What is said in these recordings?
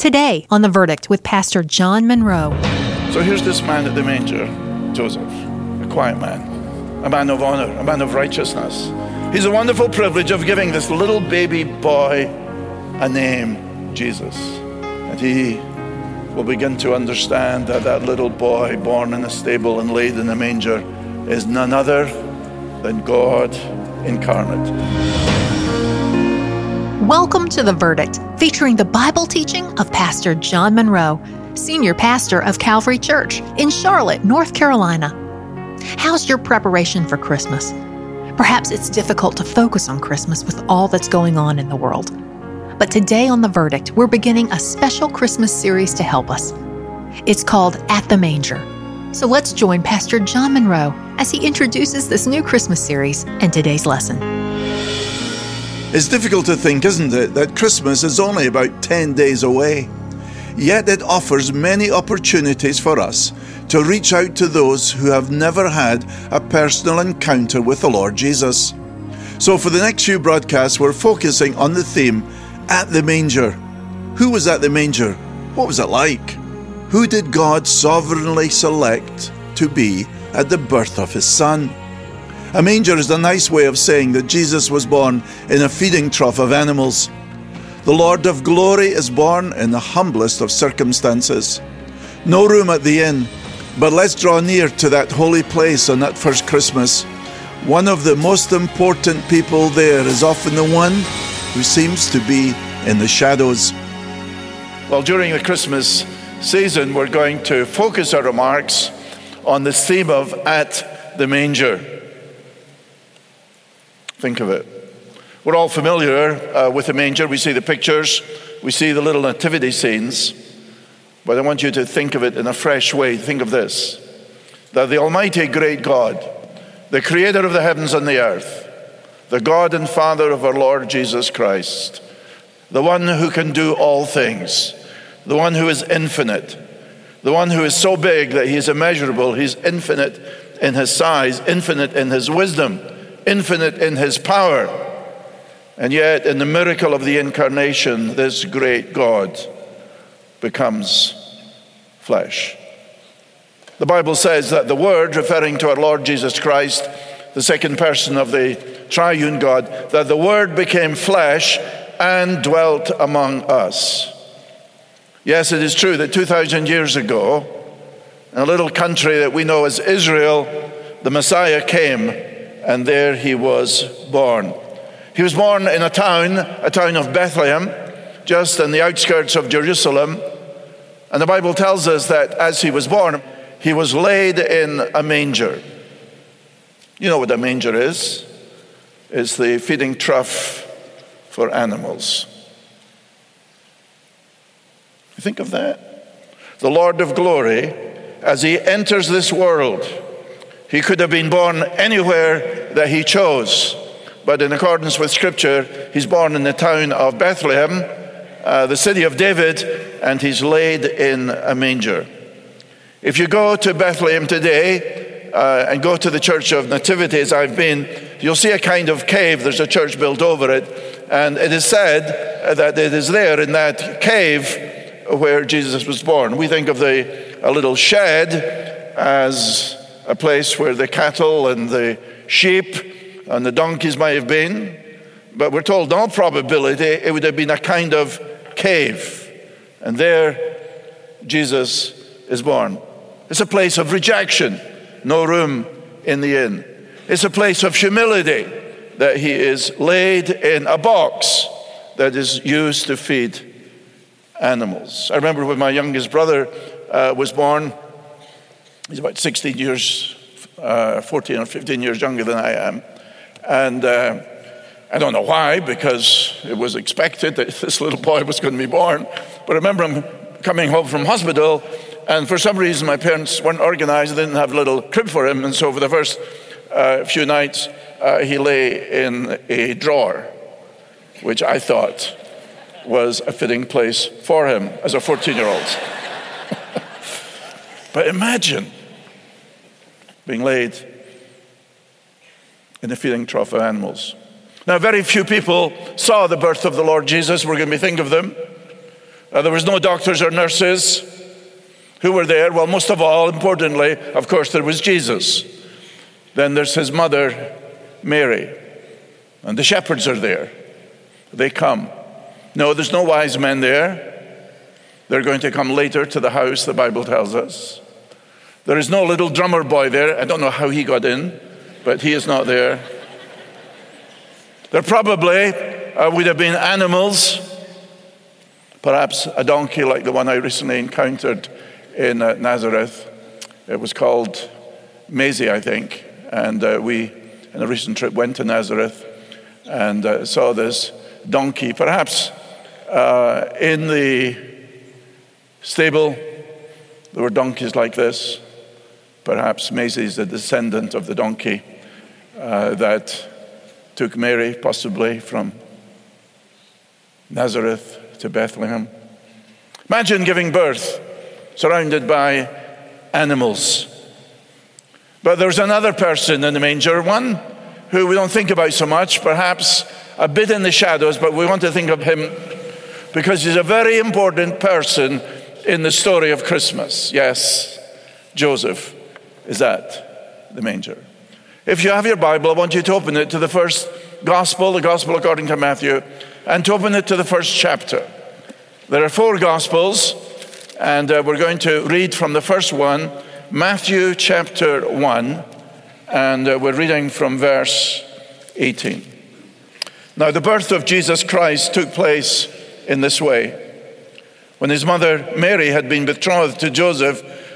Today on The Verdict with Pastor John Munro. So here's this man at the manger, Joseph, a quiet man, a man of honor, a man of righteousness. He's a wonderful privilege of giving this little baby boy a name, Jesus. And he will begin to understand that that little boy born in a stable and laid in a manger is none other than God incarnate. Welcome to The Verdict, featuring the Bible teaching of Pastor John Munro, Senior Pastor of Calvary Church in Charlotte, North Carolina. How's your preparation for Christmas? Perhaps it's difficult to focus on Christmas with all that's going on in the world. But today on The Verdict, we're beginning a special Christmas series to help us. It's called At the Manger. So let's join Pastor John Munro as he introduces this new Christmas series and today's lesson. It's difficult to think, isn't it, that Christmas is only about 10 days away. Yet it offers many opportunities for us to reach out to those who have never had a personal encounter with the Lord Jesus. So, for the next few broadcasts, we're focusing on the theme At the Manger. Who was at the manger? What was it like? Who did God sovereignly select to be at the birth of His Son? A manger is a nice way of saying that Jesus was born in a feeding trough of animals. The Lord of glory is born in the humblest of circumstances. No room at the inn, but let's draw near to that holy place on that first Christmas. One of the most important people there is often the one who seems to be in the shadows. Well, during the Christmas season, we're going to focus our remarks on the theme of At the Manger. Think of it. We're all familiar uh, with the manger. We see the pictures, we see the little nativity scenes. But I want you to think of it in a fresh way. Think of this that the Almighty great God, the creator of the heavens and the earth, the God and Father of our Lord Jesus Christ, the one who can do all things, the one who is infinite, the one who is so big that he is immeasurable, he's infinite in his size, infinite in his wisdom infinite in his power. And yet, in the miracle of the incarnation, this great God becomes flesh. The Bible says that the Word, referring to our Lord Jesus Christ, the second person of the triune God, that the Word became flesh and dwelt among us. Yes, it is true that 2,000 years ago, in a little country that we know as Israel, the Messiah came and there he was born. He was born in a town, a town of Bethlehem, just in the outskirts of Jerusalem. And the Bible tells us that as he was born, he was laid in a manger. You know what a manger is? It's the feeding trough for animals. Think of that? The Lord of glory, as he enters this world, he could have been born anywhere that he chose. But in accordance with Scripture, he's born in the town of Bethlehem, uh, the city of David, and he's laid in a manger. If you go to Bethlehem today uh, and go to the Church of Nativity, as I've been, you'll see a kind of cave. There's a church built over it. And it is said that it is there in that cave where Jesus was born. We think of the, a little shed as a place where the cattle and the sheep and the donkeys might have been. But we're told, in all probability, it would have been a kind of cave. And there, Jesus is born. It's a place of rejection, no room in the inn. It's a place of humility that he is laid in a box that is used to feed animals. I remember when my youngest brother uh, was born, He's about 16 years, uh, 14 or 15 years younger than I am. And uh, I don't know why, because it was expected that this little boy was going to be born. But I remember him coming home from hospital, and for some reason my parents weren't organized, they didn't have a little crib for him. And so for the first uh, few nights, uh, he lay in a drawer, which I thought was a fitting place for him as a 14 year old. but imagine being laid in the feeding trough of animals. Now, very few people saw the birth of the Lord Jesus. We're going to be thinking of them. Uh, there was no doctors or nurses who were there. Well, most of all, importantly, of course, there was Jesus. Then there's his mother, Mary. And the shepherds are there. They come. No, there's no wise men there. They're going to come later to the house, the Bible tells us. There is no little drummer boy there. I don't know how he got in, but he is not there. There probably uh, would have been animals, perhaps a donkey like the one I recently encountered in uh, Nazareth. It was called Maisie, I think. And uh, we, in a recent trip, went to Nazareth and uh, saw this donkey, perhaps uh, in the stable. There were donkeys like this. Perhaps Maisie is a descendant of the donkey uh, that took Mary, possibly from Nazareth to Bethlehem. Imagine giving birth surrounded by animals. But there's another person in the manger, one who we don't think about so much, perhaps a bit in the shadows, but we want to think of him because he's a very important person in the story of Christmas. Yes, Joseph is at the manger. If you have your Bible, I want you to open it to the first gospel, the gospel according to Matthew, and to open it to the first chapter. There are four gospels, and uh, we're going to read from the first one, Matthew chapter 1, and uh, we're reading from verse 18. Now, the birth of Jesus Christ took place in this way. When his mother Mary had been betrothed to Joseph,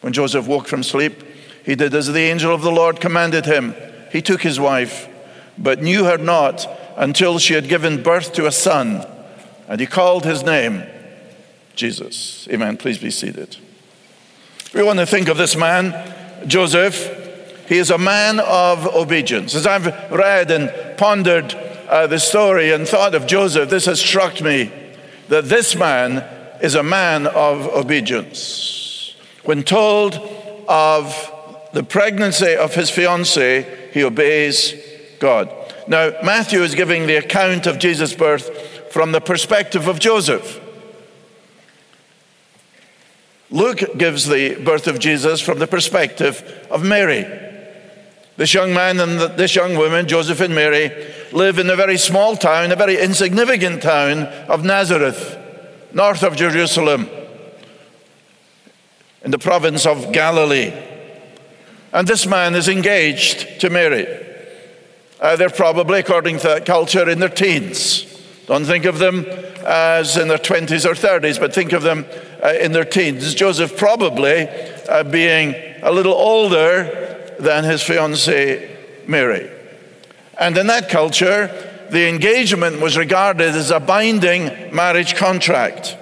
When Joseph woke from sleep, he did as the angel of the Lord commanded him. He took his wife, but knew her not until she had given birth to a son, and he called his name Jesus. Amen. Please be seated. We want to think of this man, Joseph. He is a man of obedience. As I've read and pondered uh, the story and thought of Joseph, this has struck me that this man is a man of obedience. When told of the pregnancy of his fiancee, he obeys God. Now, Matthew is giving the account of Jesus' birth from the perspective of Joseph. Luke gives the birth of Jesus from the perspective of Mary. This young man and this young woman, Joseph and Mary, live in a very small town, a very insignificant town of Nazareth, north of Jerusalem, in the province of Galilee. And this man is engaged to Mary. Uh, they're probably, according to that culture, in their teens. Don't think of them as in their 20s or 30s, but think of them uh, in their teens. Joseph probably uh, being a little older than his fiancee Mary. And in that culture, the engagement was regarded as a binding marriage contract,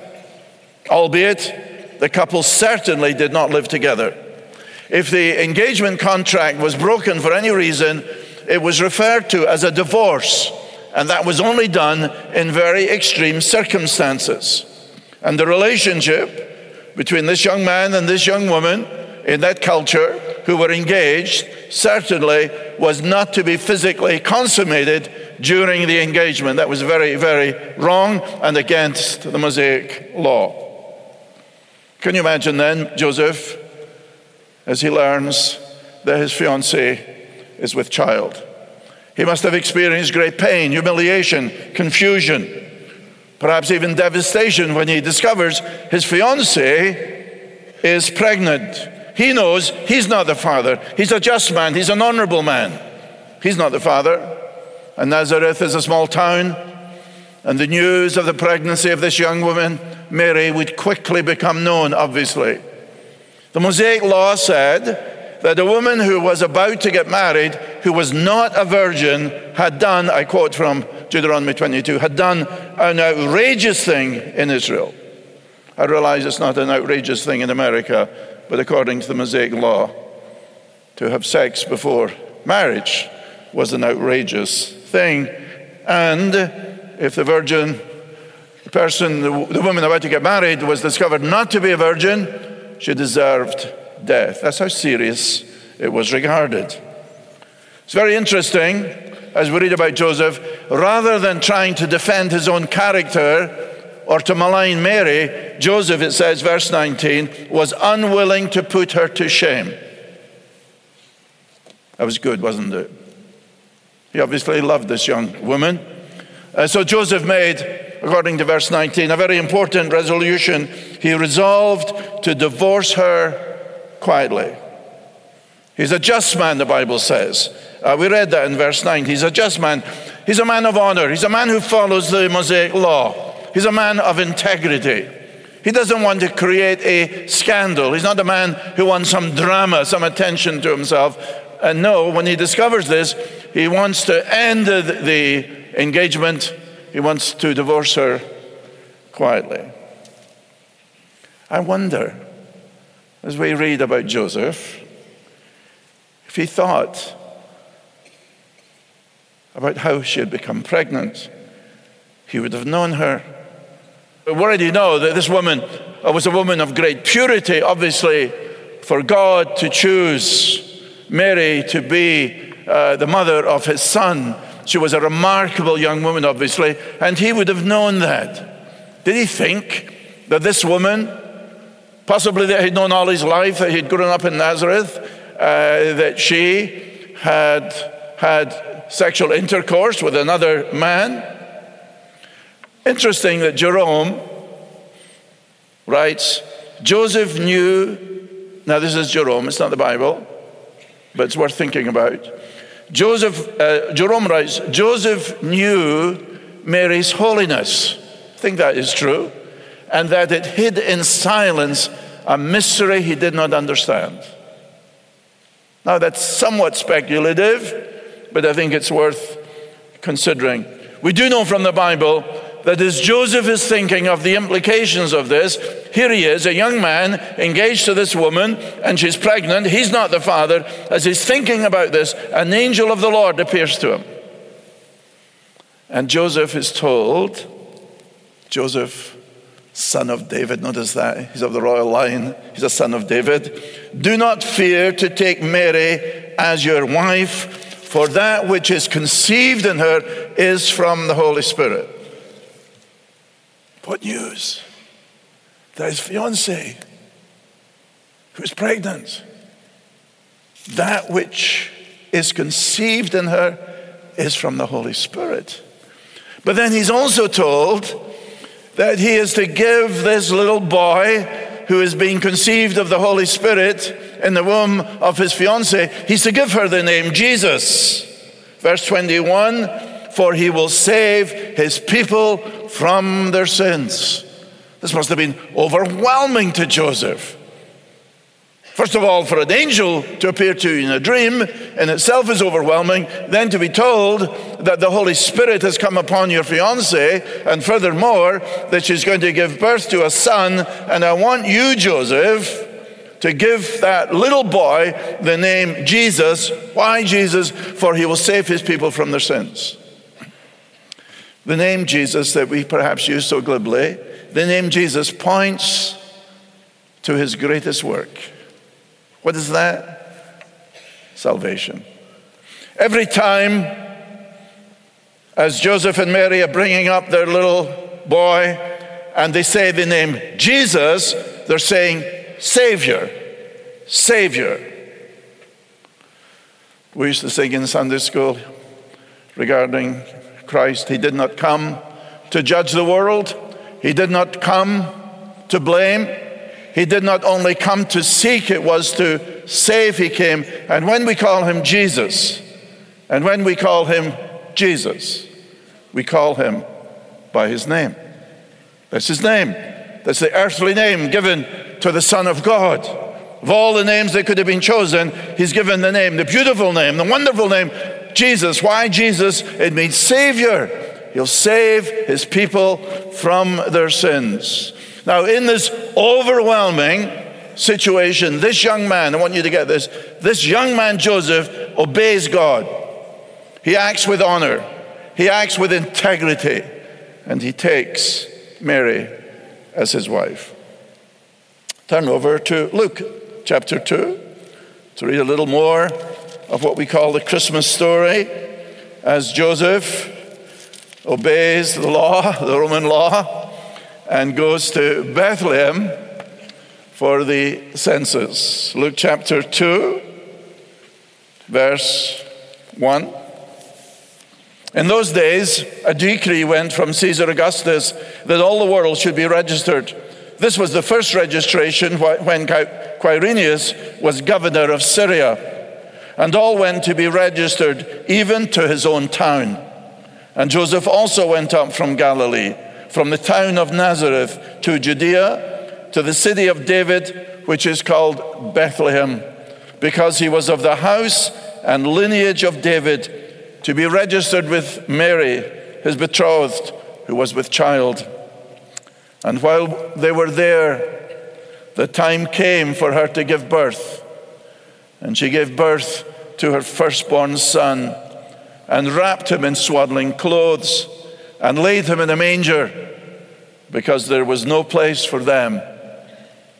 albeit the couple certainly did not live together. If the engagement contract was broken for any reason, it was referred to as a divorce and that was only done in very extreme circumstances. And the relationship between this young man and this young woman in that culture who were engaged certainly was not to be physically consummated during the engagement. That was very, very wrong and against the Mosaic law. Can you imagine then Joseph as he learns that his fiancee is with child? He must have experienced great pain, humiliation, confusion. perhaps even devastation when he discovers his fiancee is pregnant. He knows he's not the father. He's a just man, he's an honorable man. He's not the father. And Nazareth is a small town, and the news of the pregnancy of this young woman, Mary, would quickly become known, obviously. The Mosaic law said that a woman who was about to get married, who was not a virgin, had done, I quote from Deuteronomy 22, had done an outrageous thing in Israel. I realize it's not an outrageous thing in America, but according to the Mosaic law, to have sex before marriage was an outrageous thing. And if the virgin, the person, the, the woman about to get married was discovered not to be a virgin, she deserved death. That's how serious it was regarded. It's very interesting as we read about Joseph, rather than trying to defend his own character or to malign Mary, Joseph, it says, verse 19, was unwilling to put her to shame. That was good, wasn't it? He obviously loved this young woman. Uh, so Joseph made, according to verse 19, a very important resolution. He resolved to divorce her quietly. He's a just man, the Bible says. Uh, we read that in verse 9. He's a just man. He's a man of honor. He's a man who follows the Mosaic law. He's a man of integrity. He doesn't want to create a scandal. He's not a man who wants some drama, some attention to himself. And no, when he discovers this, he wants to end the, the engagement. He wants to divorce her quietly. I wonder, as we read about Joseph, if he thought about how she had become pregnant, he would have known her. We already know that this woman was a woman of great purity, obviously, for God to choose Mary to be uh, the mother of his son. She was a remarkable young woman, obviously, and he would have known that. Did he think that this woman, possibly that he'd known all his life, that he'd grown up in Nazareth, uh, that she had had sexual intercourse with another man? Interesting that Jerome writes Joseph knew, now this is Jerome, it's not the Bible but it's worth thinking about. Joseph, uh, Jerome writes, Joseph knew Mary's holiness. I think that is true. And that it hid in silence a mystery he did not understand. Now, that's somewhat speculative, but I think it's worth considering. We do know from the Bible that as Joseph is thinking of the implications of this, here he is, a young man engaged to this woman, and she's pregnant. He's not the father. As he's thinking about this, an angel of the Lord appears to him. And Joseph is told, Joseph, son of David, notice that. He's of the royal line, he's a son of David. Do not fear to take Mary as your wife, for that which is conceived in her is from the Holy Spirit. What news? That his fiancee, who is pregnant, that which is conceived in her is from the Holy Spirit. But then he's also told that he is to give this little boy who is being conceived of the Holy Spirit in the womb of his fiancee, he's to give her the name Jesus. Verse 21 For he will save his people from their sins. This must have been overwhelming to Joseph. First of all, for an angel to appear to you in a dream in itself is overwhelming. Then to be told that the Holy Spirit has come upon your fiancee, and furthermore, that she's going to give birth to a son. And I want you, Joseph, to give that little boy the name Jesus. Why Jesus? For he will save his people from their sins. The name Jesus that we perhaps use so glibly, the name Jesus points to his greatest work. What is that? Salvation. Every time, as Joseph and Mary are bringing up their little boy and they say the name Jesus, they're saying Savior, Savior. We used to sing in Sunday school regarding Christ. He did not come to judge the world. He did not come to blame. He did not only come to seek, it was to save he came. And when we call him Jesus, and when we call him Jesus, we call him by his name. That's his name. That's the earthly name given to the Son of God. Of all the names that could have been chosen, he's given the name, the beautiful name, the wonderful name, Jesus. Why Jesus? It means Savior. He'll save his people from their sins. Now, in this overwhelming situation, this young man, I want you to get this, this young man, Joseph, obeys God. He acts with honor, he acts with integrity, and he takes Mary as his wife. Turn over to Luke chapter 2 to read a little more of what we call the Christmas story as Joseph obeys the law, the Roman law, and goes to Bethlehem for the census. Luke chapter 2, verse 1. In those days, a decree went from Caesar Augustus that all the world should be registered. This was the first registration when Quirinius was governor of Syria. And all went to be registered, even to his own town. And Joseph also went up from Galilee, from the town of Nazareth to Judea, to the city of David, which is called Bethlehem, because he was of the house and lineage of David, to be registered with Mary, his betrothed, who was with child. And while they were there, the time came for her to give birth. And she gave birth to her firstborn son and wrapped him in swaddling clothes and laid him in a manger because there was no place for them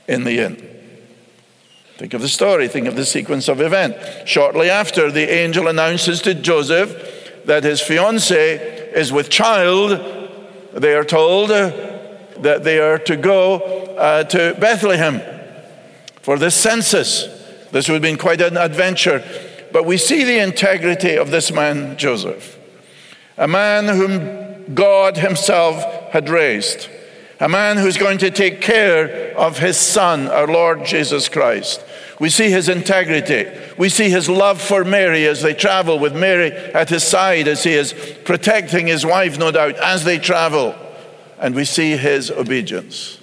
in the inn. Think of the story, think of the sequence of event. Shortly after, the angel announces to Joseph that his fiancee is with child. They are told uh, that they are to go uh, to Bethlehem for the census. This would have been quite an adventure. But we see the integrity of this man, Joseph, a man whom God Himself had raised, a man who's going to take care of His Son, our Lord Jesus Christ. We see his integrity. We see his love for Mary as they travel with Mary at his side, as he is protecting his wife, no doubt, as they travel. And we see his obedience.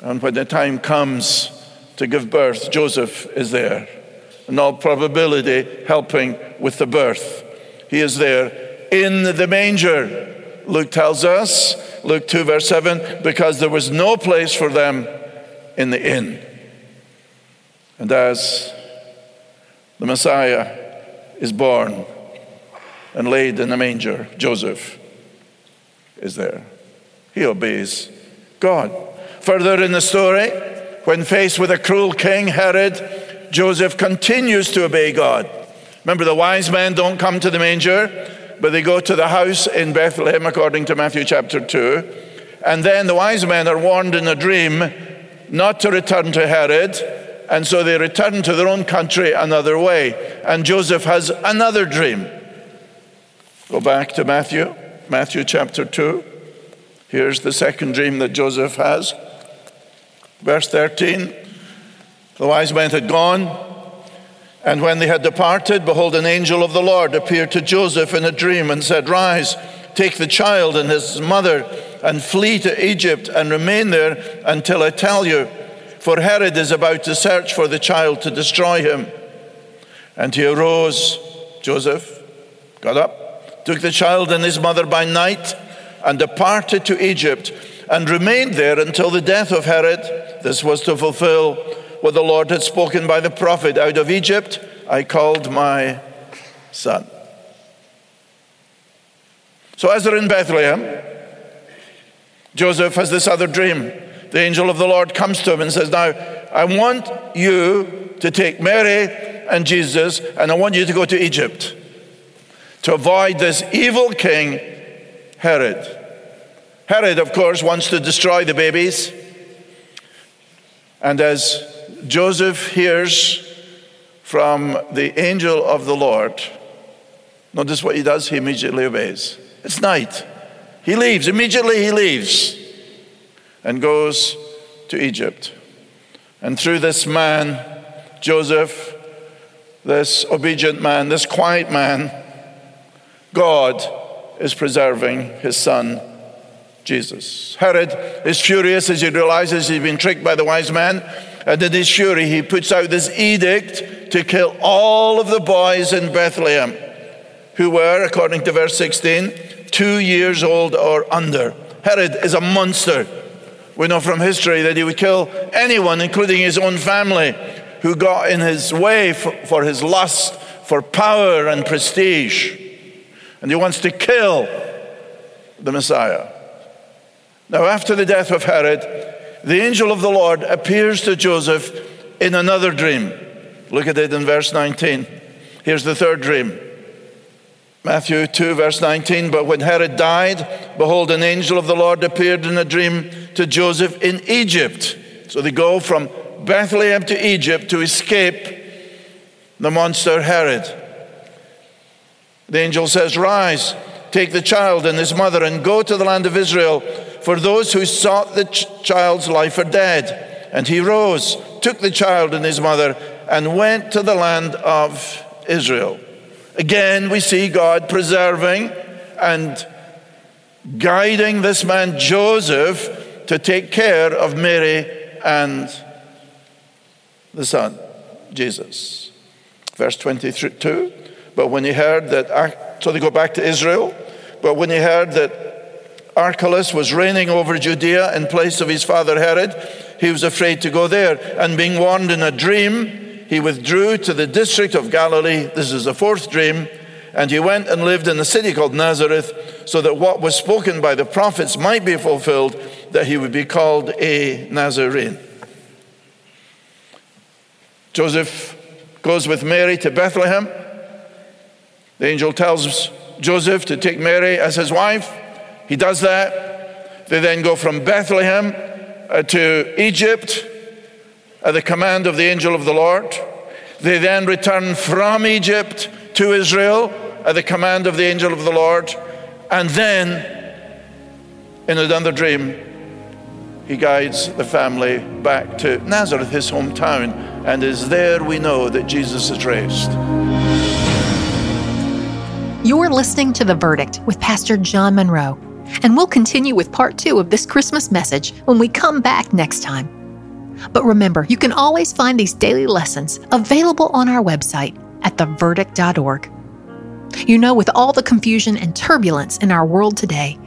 And when the time comes to give birth, Joseph is there in all probability, helping with the birth. He is there in the manger, Luke tells us, Luke 2, verse 7, because there was no place for them in the inn. And as the Messiah is born and laid in the manger, Joseph is there. He obeys God. Further in the story, when faced with a cruel king, Herod, Joseph continues to obey God. Remember, the wise men don't come to the manger, but they go to the house in Bethlehem, according to Matthew chapter 2. And then the wise men are warned in a dream not to return to Herod, and so they return to their own country another way. And Joseph has another dream. Go back to Matthew, Matthew chapter 2. Here's the second dream that Joseph has. Verse 13 the wise men had gone, and when they had departed, behold, an angel of the Lord appeared to Joseph in a dream and said, Rise, take the child and his mother, and flee to Egypt and remain there until I tell you. For Herod is about to search for the child to destroy him. And he arose, Joseph got up, took the child and his mother by night, and departed to Egypt, and remained there until the death of Herod. This was to fulfill what the Lord had spoken by the prophet Out of Egypt I called my son. So, as they're in Bethlehem, Joseph has this other dream. The angel of the Lord comes to him and says, Now, I want you to take Mary and Jesus, and I want you to go to Egypt to avoid this evil king, Herod. Herod, of course, wants to destroy the babies. And as Joseph hears from the angel of the Lord. Notice what he does, he immediately obeys. It's night. He leaves. Immediately he leaves and goes to Egypt. And through this man, Joseph, this obedient man, this quiet man, God is preserving his son, Jesus. Herod is furious as he realizes he's been tricked by the wise man. And in his fury, he puts out this edict to kill all of the boys in Bethlehem who were, according to verse 16, two years old or under. Herod is a monster. We know from history that he would kill anyone, including his own family, who got in his way for, for his lust for power and prestige. And he wants to kill the Messiah. Now, after the death of Herod, the angel of the Lord appears to Joseph in another dream. Look at it in verse 19. Here's the third dream. Matthew 2, verse 19. But when Herod died, behold, an angel of the Lord appeared in a dream to Joseph in Egypt. So they go from Bethlehem to Egypt to escape the monster Herod. The angel says, Rise, take the child and his mother, and go to the land of Israel, for those who sought the ch- child's life are dead. And he rose, took the child and his mother, and went to the land of Israel. Again, we see God preserving and guiding this man Joseph to take care of Mary and the son, Jesus. Verse 22 But when he heard that, ah, so they go back to Israel, but when he heard that Archelaus was reigning over Judea in place of his father Herod, he was afraid to go there. And being warned in a dream, he withdrew to the district of Galilee. This is the fourth dream. And he went and lived in a city called Nazareth, so that what was spoken by the prophets might be fulfilled, that he would be called a Nazarene. Joseph goes with Mary to Bethlehem. The angel tells Joseph to take Mary as his wife. He does that. They then go from Bethlehem uh, to Egypt at the command of the angel of the Lord. They then return from Egypt to Israel at the command of the angel of the Lord. And then, in another dream, he guides the family back to Nazareth, his hometown, and is there we know that Jesus is raised. You're listening to The Verdict with Pastor John Munro, and we'll continue with part two of this Christmas message when we come back next time. But remember, you can always find these daily lessons available on our website at theverdict.org. You know, with all the confusion and turbulence in our world today,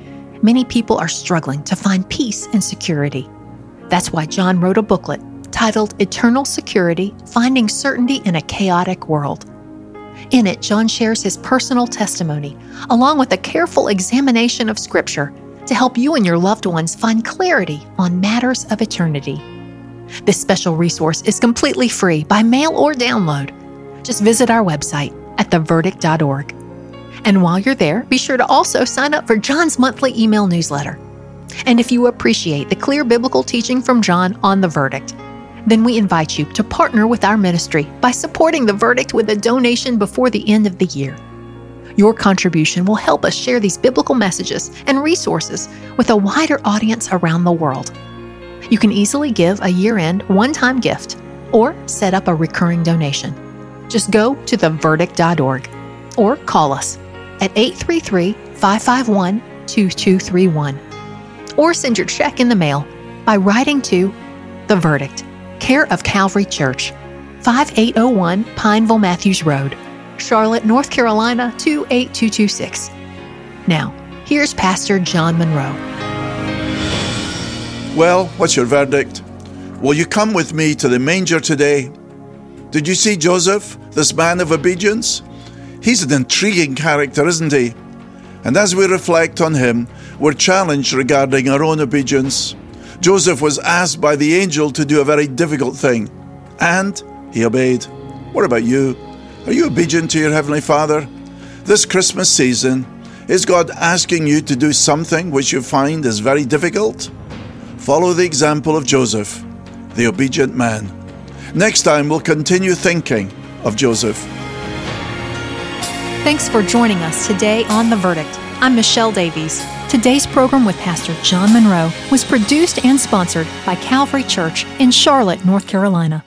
many people are struggling to find peace and security. That's why John wrote a booklet titled Eternal Security Finding Certainty in a Chaotic World. In it, John shares his personal testimony, along with a careful examination of Scripture to help you and your loved ones find clarity on matters of eternity. This special resource is completely free by mail or download. Just visit our website at theverdict.org. And while you're there, be sure to also sign up for John's monthly email newsletter. And if you appreciate the clear biblical teaching from John on the verdict, then we invite you to partner with our ministry by supporting the verdict with a donation before the end of the year. Your contribution will help us share these biblical messages and resources with a wider audience around the world. You can easily give a year end one time gift or set up a recurring donation. Just go to theverdict.org or call us at 833 551 2231 or send your check in the mail by writing to The Verdict, care of Calvary Church, 5801 Pineville Matthews Road, Charlotte, North Carolina 28226. Now, here's Pastor John Munro. Well, what's your verdict? Will you come with me to the manger today? Did you see Joseph, this man of obedience? He's an intriguing character, isn't he? And as we reflect on him, we're challenged regarding our own obedience. Joseph was asked by the angel to do a very difficult thing, and he obeyed. What about you? Are you obedient to your Heavenly Father? This Christmas season, is God asking you to do something which you find is very difficult? Follow the example of Joseph, the obedient man. Next time, we'll continue thinking of Joseph. Thanks for joining us today on The Verdict. I'm Michelle Davies. Today's program with Pastor John Munro was produced and sponsored by Calvary Church in Charlotte, North Carolina.